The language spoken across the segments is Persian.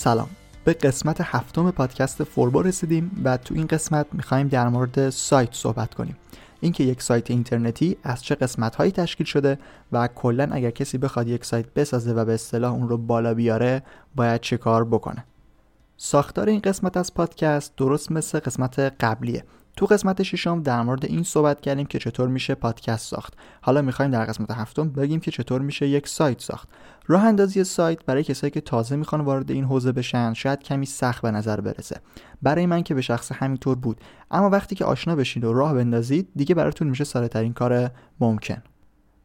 سلام. به قسمت هفتم پادکست فوربو رسیدیم و تو این قسمت می‌خوایم در مورد سایت صحبت کنیم. اینکه یک سایت اینترنتی از چه قسمت هایی تشکیل شده و کلا اگر کسی بخواد یک سایت بسازه و به اصطلاح اون رو بالا بیاره باید چه کار بکنه؟ ساختار این قسمت از پادکست درست مثل قسمت قبلیه. تو قسمت ششم در مورد این صحبت کردیم که چطور میشه پادکست ساخت. حالا می‌خوایم در قسمت هفتم بگیم که چطور میشه یک سایت ساخت. راه اندازی سایت برای کسایی که تازه می‌خوان وارد این حوزه بشن شاید کمی سخت به نظر برسه. برای من که به شخص همینطور بود. اما وقتی که آشنا بشید و راه بندازید دیگه براتون میشه ساده ترین کار ممکن.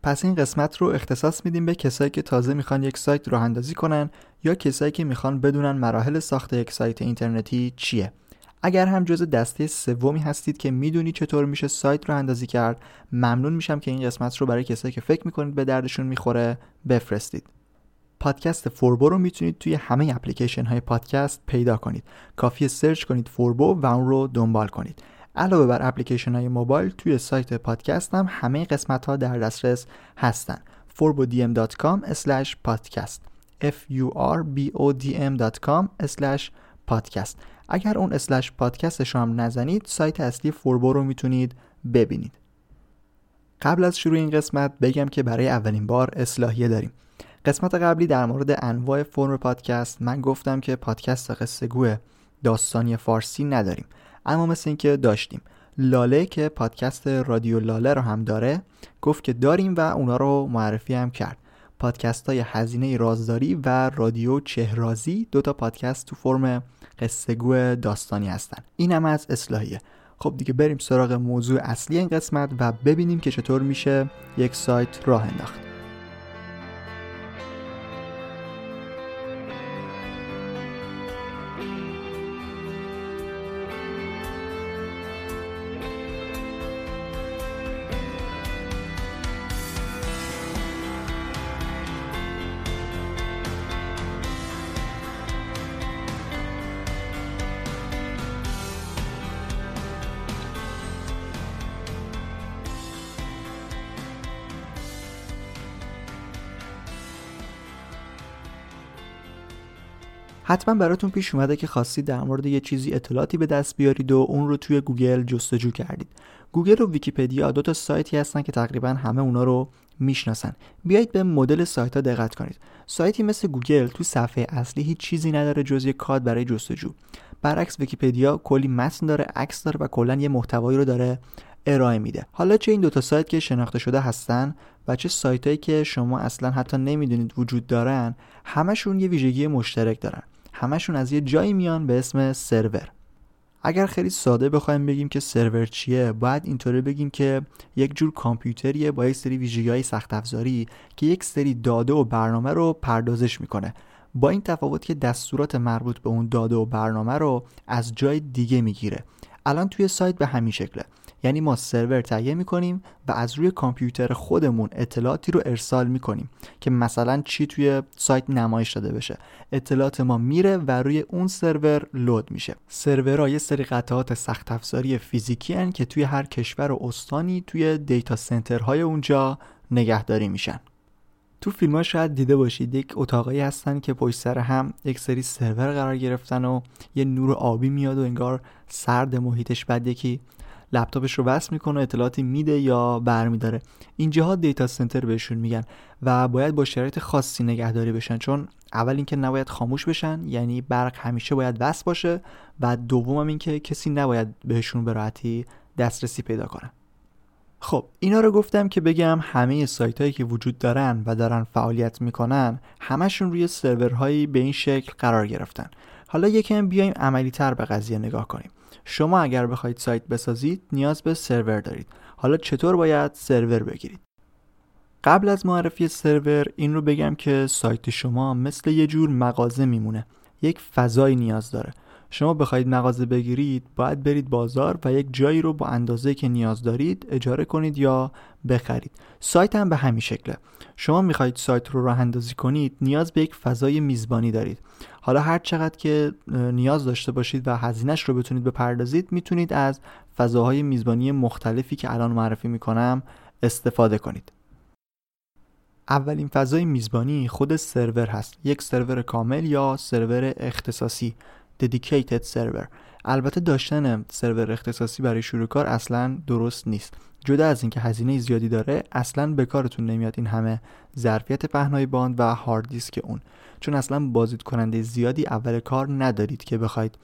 پس این قسمت رو اختصاص میدیم به کسایی که تازه می‌خوان یک سایت راه اندازی کنن یا کسایی که می‌خوان بدونن مراحل ساخت یک سایت اینترنتی چیه. اگر هم جز دسته سومی هستید که می‌دونی چطور میشه سایت رو اندازی کرد ممنون میشم که این قسمت رو برای کسایی که فکر می‌کنید به دردشون می‌خوره بفرستید. پادکست فوربو رو می‌تونید توی همه اپلیکیشن های پادکست پیدا کنید. کافیه search کنید فوربو و اون رو دنبال کنید. علاوه بر اپلیکیشن های موبایل توی سایت پادکست هم همه قسمت ها در دسترس هستن. furbodm.com/podcast f u r b o d m.com/podcast اگر اون slash پادکستش هم نزنید سایت اصلی فوربو رو می‌تونید ببینید. قبل از شروع این قسمت بگم که برای اولین بار اصلاحیه داریم. قسمت قبلی در مورد انواع فرم پادکست من گفتم که پادکست قصه گوه داستانی فارسی نداریم اما مثل اینکه داشتیم. لاله که پادکست رادیو لاله رو هم داره گفت که داریم و اونا رو معرفی هم کرد. پادکست های هزینه رازداری و رادیو چهرازی دو تا پادکست تو فرم قصه گو داستانی هستن. این هم از اصلاحیه. خب دیگه بریم سراغ موضوع اصلی این قسمت و ببینیم که چطور میشه یک سایت راه انداخت. حتما براتون پیش اومده که خواستید در مورد یه چیزی اطلاعاتی به دست بیارید و اون رو توی گوگل جستجو کردید. گوگل و ویکیپدیا دو تا سایتی هستن که تقریبا همه اونا رو می‌شناسن. بیایید به مدل سایت ها دقت کنید. سایتی مثل گوگل تو صفحه اصلی هیچ چیزی نداره جز یه کادر برای جستجو. برعکس ویکیپدیا کلی متن داره عکس داره و کلا یه محتوایی رو داره ارائه میده. حالا چه این دوتا سایت که شناخته شده هستن و چه سایتایی که شما اصلا حتی نمی‌دونید وجود دارن همشون یه ویژگی مشترک دارن. همشون از یه جایی میان به اسم سرور. اگر خیلی ساده بخوایم بگیم که سرور چیه باید اینطوری بگیم که یک جور کامپیوتریه با یک سری ویژگی های سخت افزاری که یک سری داده و برنامه رو پردازش می‌کنه. با این تفاوت که دستورات مربوط به اون داده و برنامه رو از جای دیگه می‌گیره. الان توی سایت به همین شکله. یعنی ما سرور تهیه می‌کنیم و از روی کامپیوتر خودمون اطلاعاتی رو ارسال می‌کنیم که مثلا چی توی سایت نمایش داده بشه. اطلاعات ما میره و روی اون سرور لود میشه. سرورها یه سری قطعات سخت افزاری فیزیکی هن که توی هر کشور و استانی توی دیتا سنترهای اونجا نگهداری میشن. تو فیلم ها شاید دیده باشید یک اتاقایی هستن که پشت سر هم یک سری سرور قرار گرفتن و یه نور آبی میاد و انگار سرد محیطش بعد یکی لپتاپش رو وصل می‌کنه اطلاعاتی میده یا برمیداره. اینجاها دیتا سنتر بهشون میگن و باید با شرایط خاصی نگهداری بشن. چون اول اینکه نباید خاموش بشن یعنی برق همیشه باید وصل باشه و دوم هم اینکه کسی نباید بهشون به راحتی دسترسی پیدا کنه. خب اینا رو گفتم که بگم همه سایت هایی که وجود دارن و دارن فعالیت می‌کنن همشون روی سرورهایی به این شکل قرار گرفتن. حالا یکم بیایم عملی تر به قضیه نگاه کنیم. شما اگر بخواید سایت بسازید نیاز به سرور دارید. حالا چطور باید سرور بگیرید؟ قبل از معرفی سرور این رو بگم که سایت شما مثل یه جور مغازه میمونه. یک فضایی نیاز داره. شما بخواید مغازه بگیرید باید برید بازار و یک جایی رو با اندازه که نیاز دارید اجاره کنید یا بخرید. سایت هم به همین شکله. شما می‌خواهید سایت رو راه اندازی کنید نیاز به یک فضای میزبانی دارید. حالا هر چقدر که نیاز داشته باشید و هزینهش رو بتونید بپردازید می‌تونید از فضاهای میزبانی مختلفی که الان معرفی می‌کنم استفاده کنید. اولین فضای میزبانی خود سرور هست. یک سرور کامل یا سرور اختصاصی. Dedicated server. البته داشتن سرور اختصاصی برای شروع کار اصلا درست نیست. جدا از اینکه هزینه زیادی داره اصلا به کارتون نمیاد این همه ظرفیت پهنای باند و هارد دیسک اون. چون اصلا بازدید کننده زیادی اول کار ندارید که بخواید.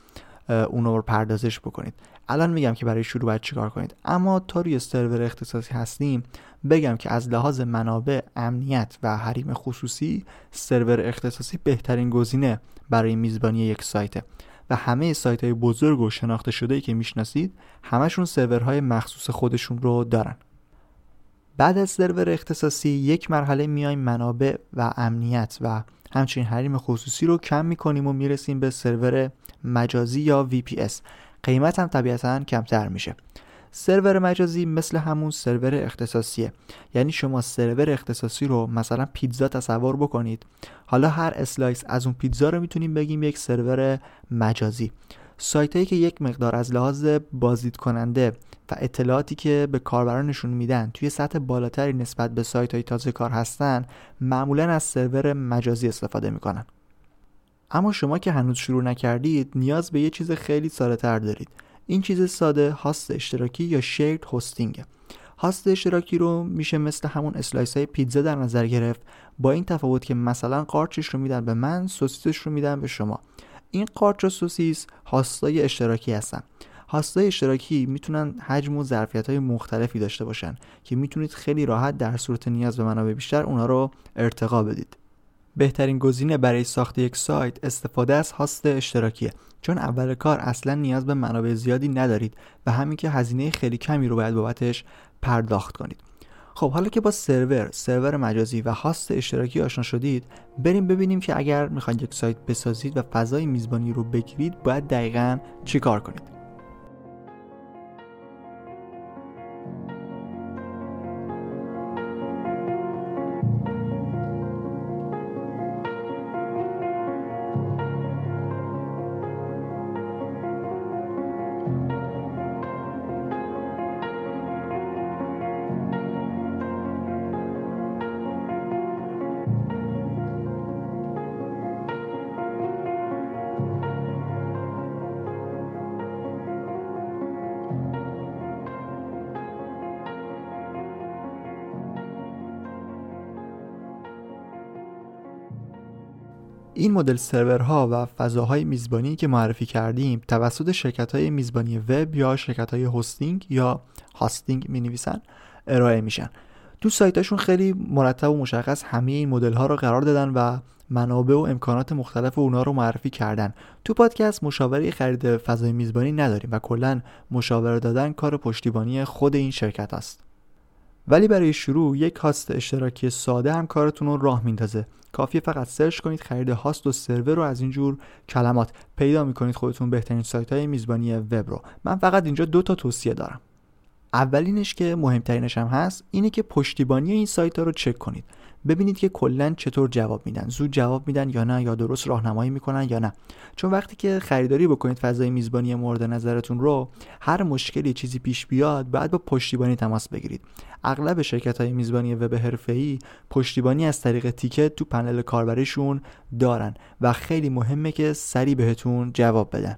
اونو رو پردازش بکنید. الان میگم که برای شروع باید چیکار کنید؟ اما تا روی سرور اختصاصی هستیم بگم که از لحاظ منابع امنیت و حریم خصوصی سرور اختصاصی بهترین گزینه برای میزبانی یک سایته. و همه سایت های بزرگ و شناخته شده که می‌شناسید همشون سرورهای مخصوص خودشون رو دارن. بعد از سرور اختصاصی یک مرحله میایم منابع و امنیت و همچنین حریم خصوصی رو کم می‌کنیم و می‌رسیم به سرور مجازی یا VPS قیمت هم طبیعتا کمتر میشه. سرور مجازی مثل همون سرور اختصاصیه. یعنی شما سرور اختصاصی رو مثلا پیتزا تصور بکنید. حالا هر slice از اون پیتزا رو می‌تونیم بگیم یک سرور مجازی. سایت هایی که یک مقدار از لحاظ بازدید کننده و اطلاعاتی که به کاربرانشون میدن توی سطح بالاتری نسبت به سایت های تازه کار هستن معمولا از سرور مجازی استفاده می‌کنن. اما شما که هنوز شروع نکردید نیاز به یه چیز خیلی ساده تر دارید. این چیز ساده هاست اشتراکی یا shared hosting هاست اشتراکی رو میشه مثل همون slice های پیتزا در نظر گرفت. با این تفاوت که مثلا قارچش رو میدن به من سوسیسش رو میدن به شما. این قارچ و سوسیس هاستای اشتراکی هستن. هاستای اشتراکی می‌تونن حجم و ظرفیت های مختلفی داشته باشن که می‌تونید خیلی راحت در صورت نیاز به منابع بیشتر اونا رو ارتقا بدید. بهترین گزینه برای ساخت یک سایت استفاده از هاست اشتراکیه. چون اول کار اصلا نیاز به منابع زیادی ندارید و همین که هزینه خیلی کمی رو باید بابتش پرداخت کنید. خب حالا که با سرور، سرور مجازی و هاست اشتراکی آشنا شدید بریم ببینیم که اگر می‌خواید یک سایت بسازید و فضای میزبانی رو بگیرید باید دقیقا چیکار کنید. این مدل سرورها و فضاهای میزبانی که معرفی کردیم توسط شرکت های میزبانی وب یا شرکت های hosting یا hosting می نویسن ارائه میشن. تو سایتاشون خیلی مرتب و مشخص همه این مدل ها رو قرار دادن و منابع و امکانات مختلف اونا رو معرفی کردن. تو پادکست مشاوره خرید فضای میزبانی نداریم و کلا مشاوره دادن کار پشتیبانی خود این شرکت است. ولی برای شروع یک هاست اشتراکی ساده هم کارتون رو راه میندازه. کافیه فقط search کنید خرید هاست و سرور رو از اینجور کلمات پیدا می‌کنید. خودتون بهترین سایت های میزبانی وب رو. من فقط اینجا دو تا توصیه دارم. اولینش که مهمترینش هم هست اینه که پشتیبانی این سایت ها رو چک کنید. ببینید که کلا چطور جواب میدن. زود جواب میدن یا نه یا درست راهنمایی می‌کنن یا نه. چون وقتی که خریداری بکنید فضای میزبانی مورد نظرتون رو هر مشکلی چیزی پیش بیاد بعد با پشتیبانی تماس بگیرید. اغلب شرکت های میزبانی وب حرفه‌ای پشتیبانی از طریق تیکت تو پنل کاربریشون دارن و خیلی مهمه که سریع بهتون جواب بدن.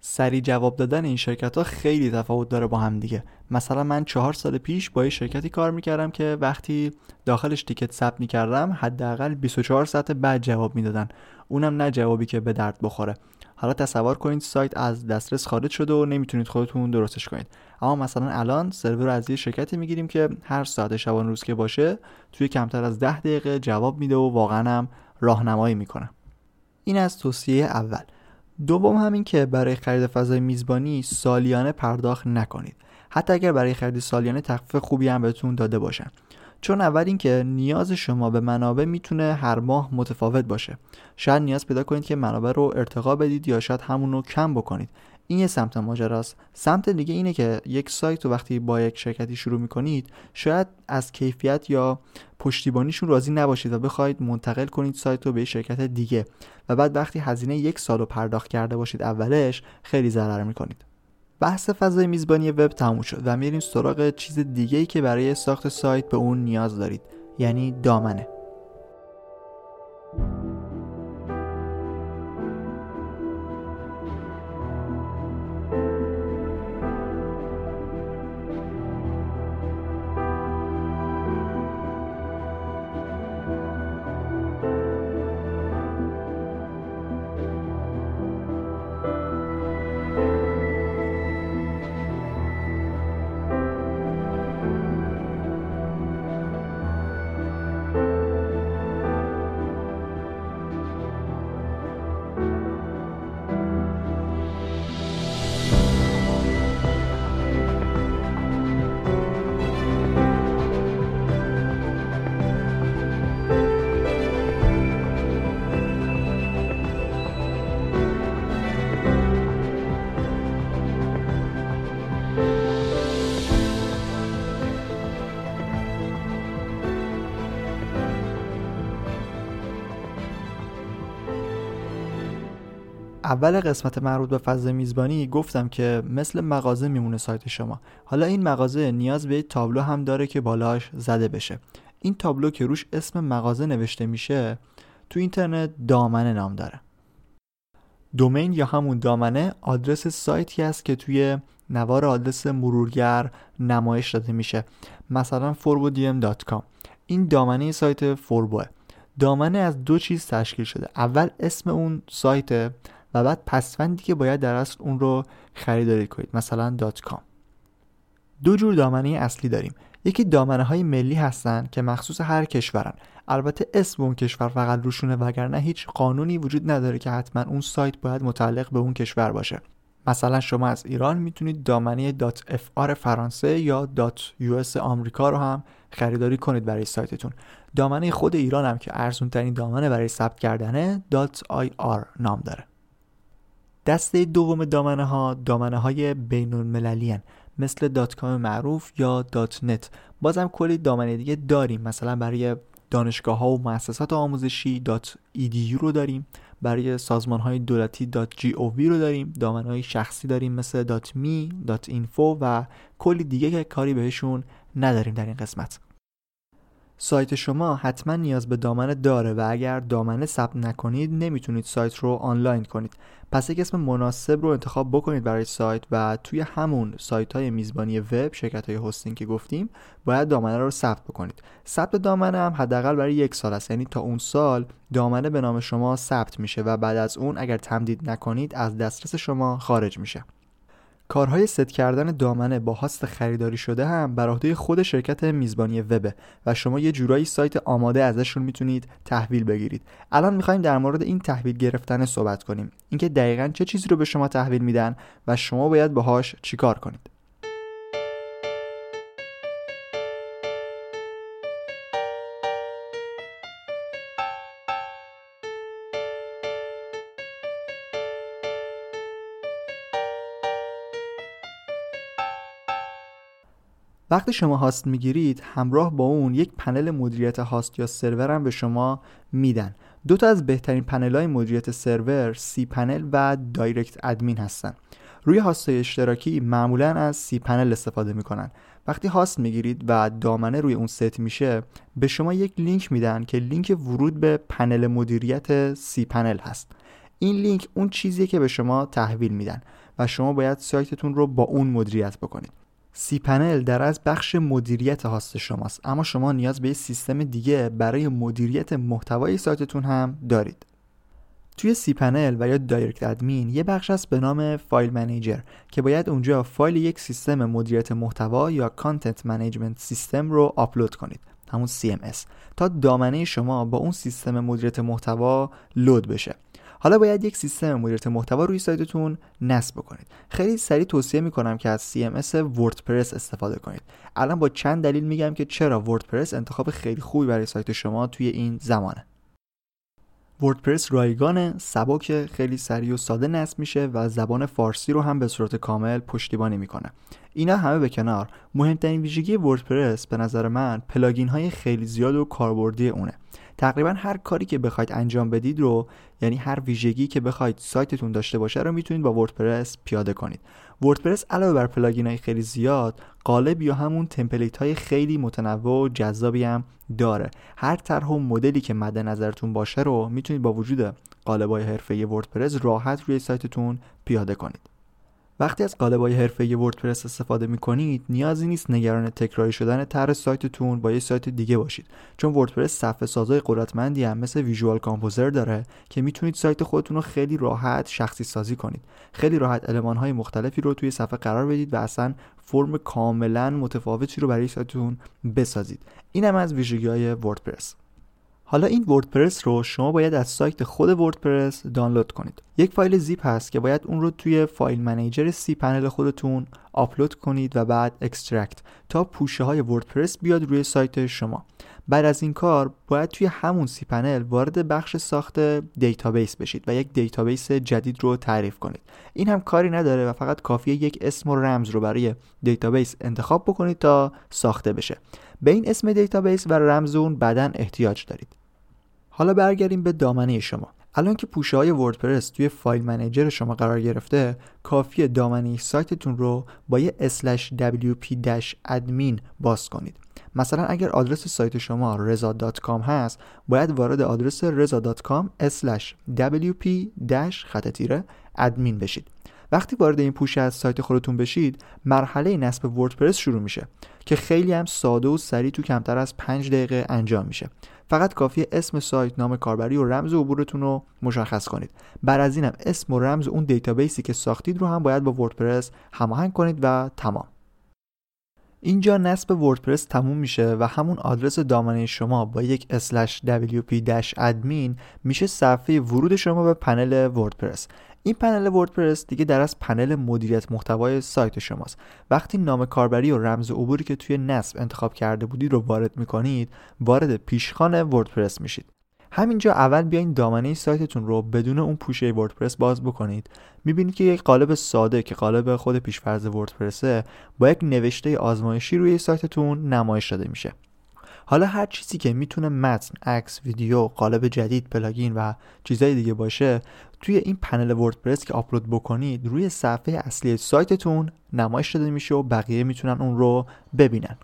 سریع جواب دادن این شرکت ها خیلی تفاوت داره با هم دیگه. مثلا من چهار سال پیش با یه شرکتی کار می‌کردم که وقتی داخلش تیکت ثبت می‌کردم حداقل 24 ساعت بعد جواب می‌دادن. اونم نه جوابی که به درد بخوره. حالا تصور کنید سایت از دسترس خارج شده و نمی‌تونید خودتون درستش کنید. اما مثلا الان سرور از یه شرکتی می‌گیریم که هر ساعت شبان روز که باشه توی کمتر از 10 دقیقه جواب میده و واقعا هم راهنمایی می‌کنه. این از توصیه اول. دوم همین که برای خرید فضای میزبانی سالیانه پرداخت نکنید. حتی اگر برای خرید سالیانه تخفیف خوبی هم بهتون داده باشن چون اول اینکه نیاز شما به منابع می‌تونه هر ماه متفاوت باشه. شاید نیاز پیدا کنید که منابع رو ارتقا بدید یا شاید همون رو کم بکنید. این یه سمت ماجراست. سمت دیگه اینه که یک سایت رو وقتی با یک شرکتی شروع می‌کنید شاید از کیفیت یا پشتیبانیشون راضی نباشید و بخواید منتقل کنید سایت رو به شرکت دیگه. و بعد وقتی هزینه یک سال رو پرداخت کرده باشید اولش خیلی ضرر می‌کنید. بحث فضای میزبانی وب تموم شد و میریم سراغ چیز دیگه ای که برای ساخت سایت به اون نیاز دارید یعنی دامنه. اول قسمت مربوط به فضل میزبانی گفتم که مثل مغازه میمونه سایت شما. حالا این مغازه نیاز به تابلو هم داره که بالاش زده بشه. این تابلو که روش اسم مغازه نوشته میشه تو اینترنت دامنه نام داره. دومین یا همون دامنه آدرس سایتی است که توی نوار آدرس مرورگر نمایش داده میشه. مثلا forbodm.com این دامنه سایت فوربوه دامنه از دو چیز تشکیل شده. اول اسم اون سایت و بعد پسوندی که باید در اصل اون رو خریداری کنید. مثلا دات کام. دو جور دامنه اصلی داریم. یکی دامنه های ملی هستن که مخصوص هر کشورن. البته اسم اون کشور فقط روشونه وگرنه هیچ قانونی وجود نداره که حتما اون سایت باید متعلق به اون کشور باشه. مثلا شما از ایران می‌تونید دامنه .fr فرانسه یا .us آمریکا رو هم خریداری کنید برای سایتتون. دامنه خود ایران هم که ارزون ترین دامنه برای ثبت کردنه .ir نام داره. دسته دوم دامنه ها دامنه های بین المللی مثل dot com معروف یا dot net بازم کلی دامنه دیگه داریم. مثلا برای دانشگاه ها و مؤسسات آموزشی dot edu رو داریم. برای سازمان های دولتی دات جی او وی رو داریم. دامنه های شخصی داریم مثل dot me dot info و کلی دیگه که کاری بهشون نداریم در این قسمت. سایت شما حتما نیاز به دامنه داره و اگر دامنه ثبت نکنید نمی‌تونید سایت رو آنلاین کنید. پس یک اسم مناسب رو انتخاب بکنید برای سایت و توی همون سایت های میزبانی وب شرکت های هستینگ که گفتیم باید دامنه رو ثبت بکنید. ثبت دامنه هم حداقل برای یک سال است. یعنی تا اون سال دامنه به نام شما ثبت میشه و بعد از اون اگر تمدید نکنید از دسترس شما خارج میشه. کارهای ست کردن دامنه با هاست خریداری شده هم بر عهده خود شرکت میزبانی وبه و شما یه جورایی سایت آماده ازشون می‌تونید تحویل بگیرید. الان می‌خوایم در مورد این تحویل گرفتن صحبت کنیم. اینکه دقیقا چه چیزی رو به شما تحویل میدن و شما باید باهاش چیکار کنید. وقتی شما هاست می‌گیرید همراه با اون یک پنل مدیریت هاست یا سرور هم به شما میدن. دو تا از بهترین پنل های مدیریت سرور cPanel و DirectAdmin هستن. روی هاست اشتراکی معمولا از cPanel استفاده می‌کنن. وقتی هاست می‌گیرید و دامنه روی اون ست میشه به شما یک لینک میدن که لینک ورود به پنل مدیریت cPanel هست. این لینک اون چیزیه که به شما تحویل میدن و شما باید سایتتون رو با اون مدیریت بکنید. cPanel در اصل بخش مدیریت هاست شماست. اما شما نیاز به سیستم دیگه‌ای برای مدیریت محتوای سایتتون هم دارید. توی cPanel و یا DirectAdmin یه بخش هست به نام file manager که باید اونجا فایل یک سیستم مدیریت محتوا یا content management system رو آپلود کنید. همون CMS تا دامنه شما با اون سیستم مدیریت محتوا لود بشه. حالا باید یک سیستم مدیریت محتوا روی سایتتون نصب بکنید. خیلی سریع توصیه می‌کنم که از CMS وردپرس استفاده کنید. الان با چند دلیل میگم که چرا وردپرس انتخاب خیلی خوبی برای سایت شما توی این زمانه. وردپرس رایگان سبک خیلی سریع و ساده نصب میشه و زبان فارسی رو هم به صورت کامل پشتیبانی می‌کنه. اینا همه به کنار. مهمترین ویژگی وردپرس به نظر من پلاگین های خیلی زیاد و کاربردی اونه. تقریبا هر کاری که بخواید انجام بدید رو یعنی هر ویژگی که بخواید سایتتون داشته باشه رو می‌تونید با وردپرس پیاده کنید. وردپرس علاوه بر پلاگین های خیلی زیاد قالب یا همون template های خیلی متنوع و جذابی هم داره. هر طرح و مدلی که مد نظرتون باشه رو می‌تونید با وجود قالب های حرفه‌ای وردپرس راحت روی سایتتون پیاده کنید. وقتی از قالب‌های حرفه‌ای وردپرس استفاده می‌کنید نیازی نیست نگران تکراری شدن طرح سایتتون با یه سایت دیگه باشید. چون وردپرس صفحه سازای قدرتمندی هم مثل Visual Composer داره که می‌تونید سایت خودتون رو خیلی راحت شخصی سازی کنید. خیلی راحت المان‌های مختلفی رو توی صفحه قرار بدید و اصلا فرم کاملا متفاوتی رو برای سایتتون بسازید. این هم از ویژگی‌های وردپرس. حالا این وردپرس رو شما باید از سایت خود وردپرس دانلود کنید. یک فایل زیپ هست که باید اون رو توی file manager cPanel خودتون آپلود کنید و بعد extract تا پوشه های وردپرس بیاد روی سایت شما. بعد از این کار باید توی همون cPanel وارد بخش ساخت دیتابیس بشید و یک دیتابیس جدید رو تعریف کنید. این هم کاری نداره و فقط کافیه یک اسم و رمز رو برای دیتابیس انتخاب بکنید تا ساخته بشه. به این اسم دیتابیس و رمز اون بعدا احتیاج دارید. حالا برگردیم به دامنه شما. الان که پوشه های وردپرس توی file manager شما قرار گرفته کافی دامنه سایتتون رو با یه wp-admin باز کنید. مثلا اگر آدرس سایت شما reza.com هست باید وارد آدرس reza.com wp admin بشید. وقتی وارد این پوشه از سایت خودتون بشید مرحله نصب وردپرس شروع میشه که خیلی هم ساده و سریع تو کمتر از 5 دقیقه انجام میشه. فقط کافی اسم سایت نام کاربری و رمز عبورتون رو مشخص کنید. بعد از اینم اسم و رمز اون دیتابیسی که ساختید رو هم باید با وردپرس هماهنگ کنید و تمام. اینجا نصب وردپرس تموم میشه و همون آدرس دامنه شما با یک wp-admin میشه صفحه ورود شما به پنل وردپرس. این پنل وردپرس دیگه در اصل پنل مدیریت محتوای سایت شماست. وقتی نام کاربری و رمز عبوری که توی نصب انتخاب کرده بودید رو وارد می‌کنید وارد پیشخان وردپرس میشید. همینجا اول بیاین دامنه سایتتون رو بدون اون پوشه وردپرس باز بکنید. می‌بینید که یک قالب ساده که قالب خود پیشفرض وردپرسه با یک نوشته آزمایشی روی سایتتون نمایش داده میشه. حالا هر چیزی که می‌تونه متن، عکس، ویدیو، قالب جدید، پلاگین و چیزهای دیگه باشه توی این پنل وردپرس که آپلود بکنید روی صفحه اصلی سایتتون نمایش داده میشه و بقیه می‌تونن اون رو ببینن.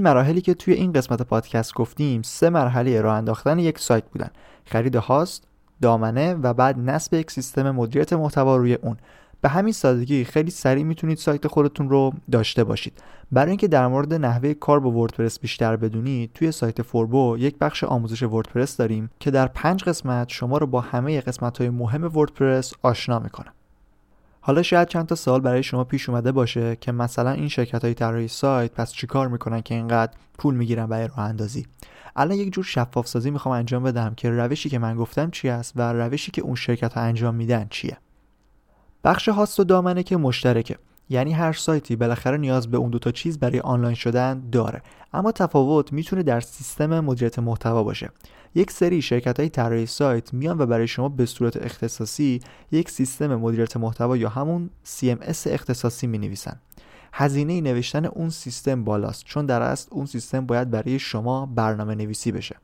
این مراحلی که توی این قسمت پادکست گفتیم سه مرحله راه انداختن یک سایت بودن. خرید هاست دامنه و بعد نصب یک سیستم مدیریت محتوا روی اون. به همین سادگی خیلی سریع می‌تونید سایت خودتون رو داشته باشید. برای اینکه در مورد نحوه کار با وردپرس بیشتر بدونید توی سایت فوربو یک بخش آموزش وردپرس داریم که در پنج قسمت شما رو با همه قسمت های مهم وردپرس آشنا می‌کنه حالا شاید چند تا سال برای شما پیش اومده باشه که مثلا این شرکت های طراحی سایت پس چیکار می‌کنن که اینقدر پول می‌گیرن برای راه اندازی؟ الان یک جور شفاف سازی می‌خوام انجام بدم که روشی که من گفتم چی است و روشی که اون شرکت ها انجام میدن چیه. بخش هاست و دامنه که مشترکه. یعنی هر سایتی بالاخره نیاز به اون دوتا چیز برای آنلاین شدن داره. اما تفاوت می‌تونه در سیستم مدیریت محتوا باشه. یک سری شرکت های طراحی سایت میان و برای شما به صورت اختصاصی یک سیستم مدیریت محتوا یا همون CMS اختصاصی می نویسن هزینه نوشتن اون سیستم بالاست چون در اصل اون سیستم باید برای شما برنامه نویسی بشه.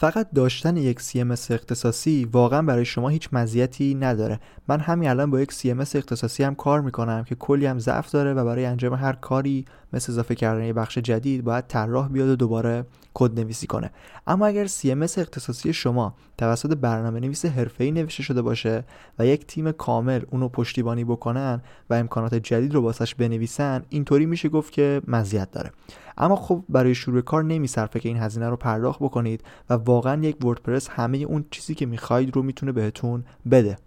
فقط داشتن یک CMS اختصاصی واقعا برای شما هیچ مزیتی نداره. من همین الان با یک CMS اختصاصی هم کار می‌کنم که کلی هم ضعف داره و برای انجام هر کاری مثل اضافه کردن یه بخش جدید باید طراح بیاد و دوباره کد نویسی کنه. اما اگر CMS اختصاصی شما توسط برنامه نویس حرفه‌ای نوشته شده باشه و یک تیم کامل اونو پشتیبانی بکنن و امکانات جدید رو واسش بنویسن اینطوری میشه گفت که مزیت داره. اما خب برای شروع کار نمیصرفه که این هزینه رو پرداخت بکنید و واقعا یک وردپرس همه اون چیزی که می‌خواید رو می‌تونه بهتون بده.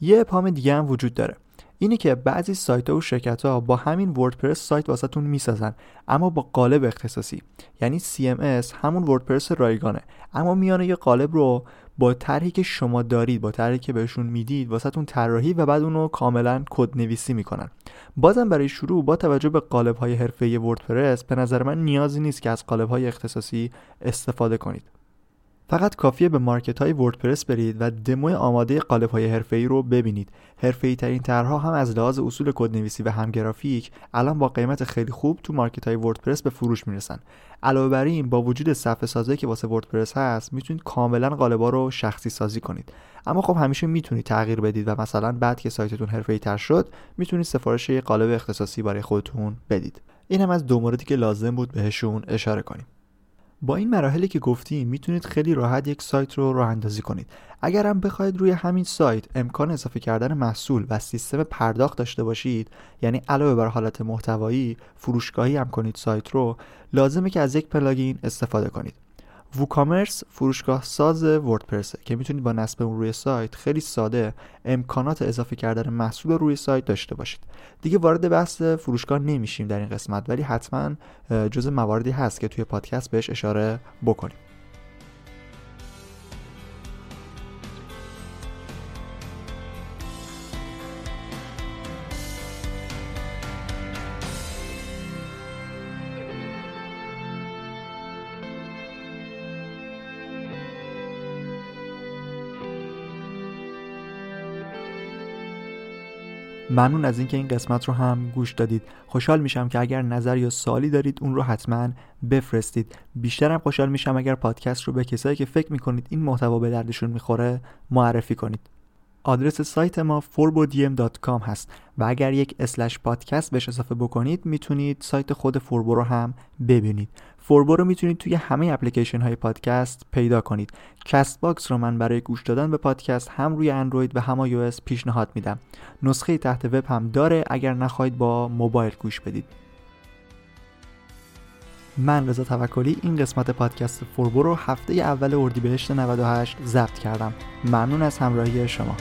یه اپام دیگه هم وجود داره. اینه که بعضی سایت ها و شرکت ها با همین وردپرس سایت واسهتون می‌سازن اما با قالب اختصاصی. یعنی CMS همون وردپرس رایگانه. اما میان یه قالب رو با طرحی که شما دارید با طرحی که بهشون می‌دید واسهتون طراحی و بعد اونو کاملا کد نویسی می‌کنن. بازم برای شروع با توجه به قالب های حرفه‌ای وردپرس به نظر من نیازی نیست که از قالب های اختصاصی استفاده کنید. فقط کافیه به مارکت های وردپرس برید و دمو آماده قالب های حرفه‌ای رو ببینید. حرفه‌ای ترین طرحها هم از لحاظ اصول کدنویسی و هم گرافیک الان با قیمت خیلی خوب تو مارکت های وردپرس به فروش می‌رسن. علاوه بر این با وجود صفحه سازی که واسه وردپرس هست می‌تونید کاملا قالبا رو شخصی سازی کنید. اما خب همیشه می‌تونید تغییر بدید و مثلا بعد که سایتتون حرفه‌ای تر شد می‌تونید سفارش یه قالب اختصاصی برای خودتون بدید. این هم از دو موردی که لازم بود بهشون اشاره کنیم. با این مراحلی که گفتیم می‌تونید خیلی راحت یک سایت رو راه اندازی کنید. اگر هم بخواید روی همین سایت امکان اضافه کردن محصول و سیستم پرداخت داشته باشید یعنی علاوه بر حالت محتوایی فروشگاهی هم کنید سایت رو لازمه که از یک پلاگین استفاده کنید. ووکامرس فروشگاه ساز وردپرسه که می‌تونید با نصب اون روی سایت خیلی ساده امکانات اضافه کردن محصول روی سایت داشته باشید. دیگه وارد بحث فروشگاه نمیشیم در این قسمت ولی حتما جز مواردی هست که توی پادکست بهش اشاره بکنیم. ممنون از اینکه این قسمت رو هم گوش دادید. خوشحال میشم که اگر نظر یا سوالی دارید اون رو حتما بفرستید. بیشترم خوشحال میشم اگر پادکست رو به کسایی که فکر می‌کنید این محتوا به دردشون می‌خوره معرفی کنید. آدرس سایت ما forbodiem.com هست و اگر یک slash پادکست بهش اضافه بکنید می‌تونید سایت خود فوربو رو هم ببینید. فوربو رو می‌تونید توی همه اپلیکیشن های پادکست پیدا کنید. Castbox رو من برای گوش دادن به پادکست هم روی اندروید و هم iOS پیشنهاد میدم. نسخه تحت وب هم داره اگر نخواهید با موبایل گوش بدید. من رضا توکلی این قسمت پادکست فوربو رو هفته اول اردیبهشت 98 ضبط کردم. ممنون از همراهی شما.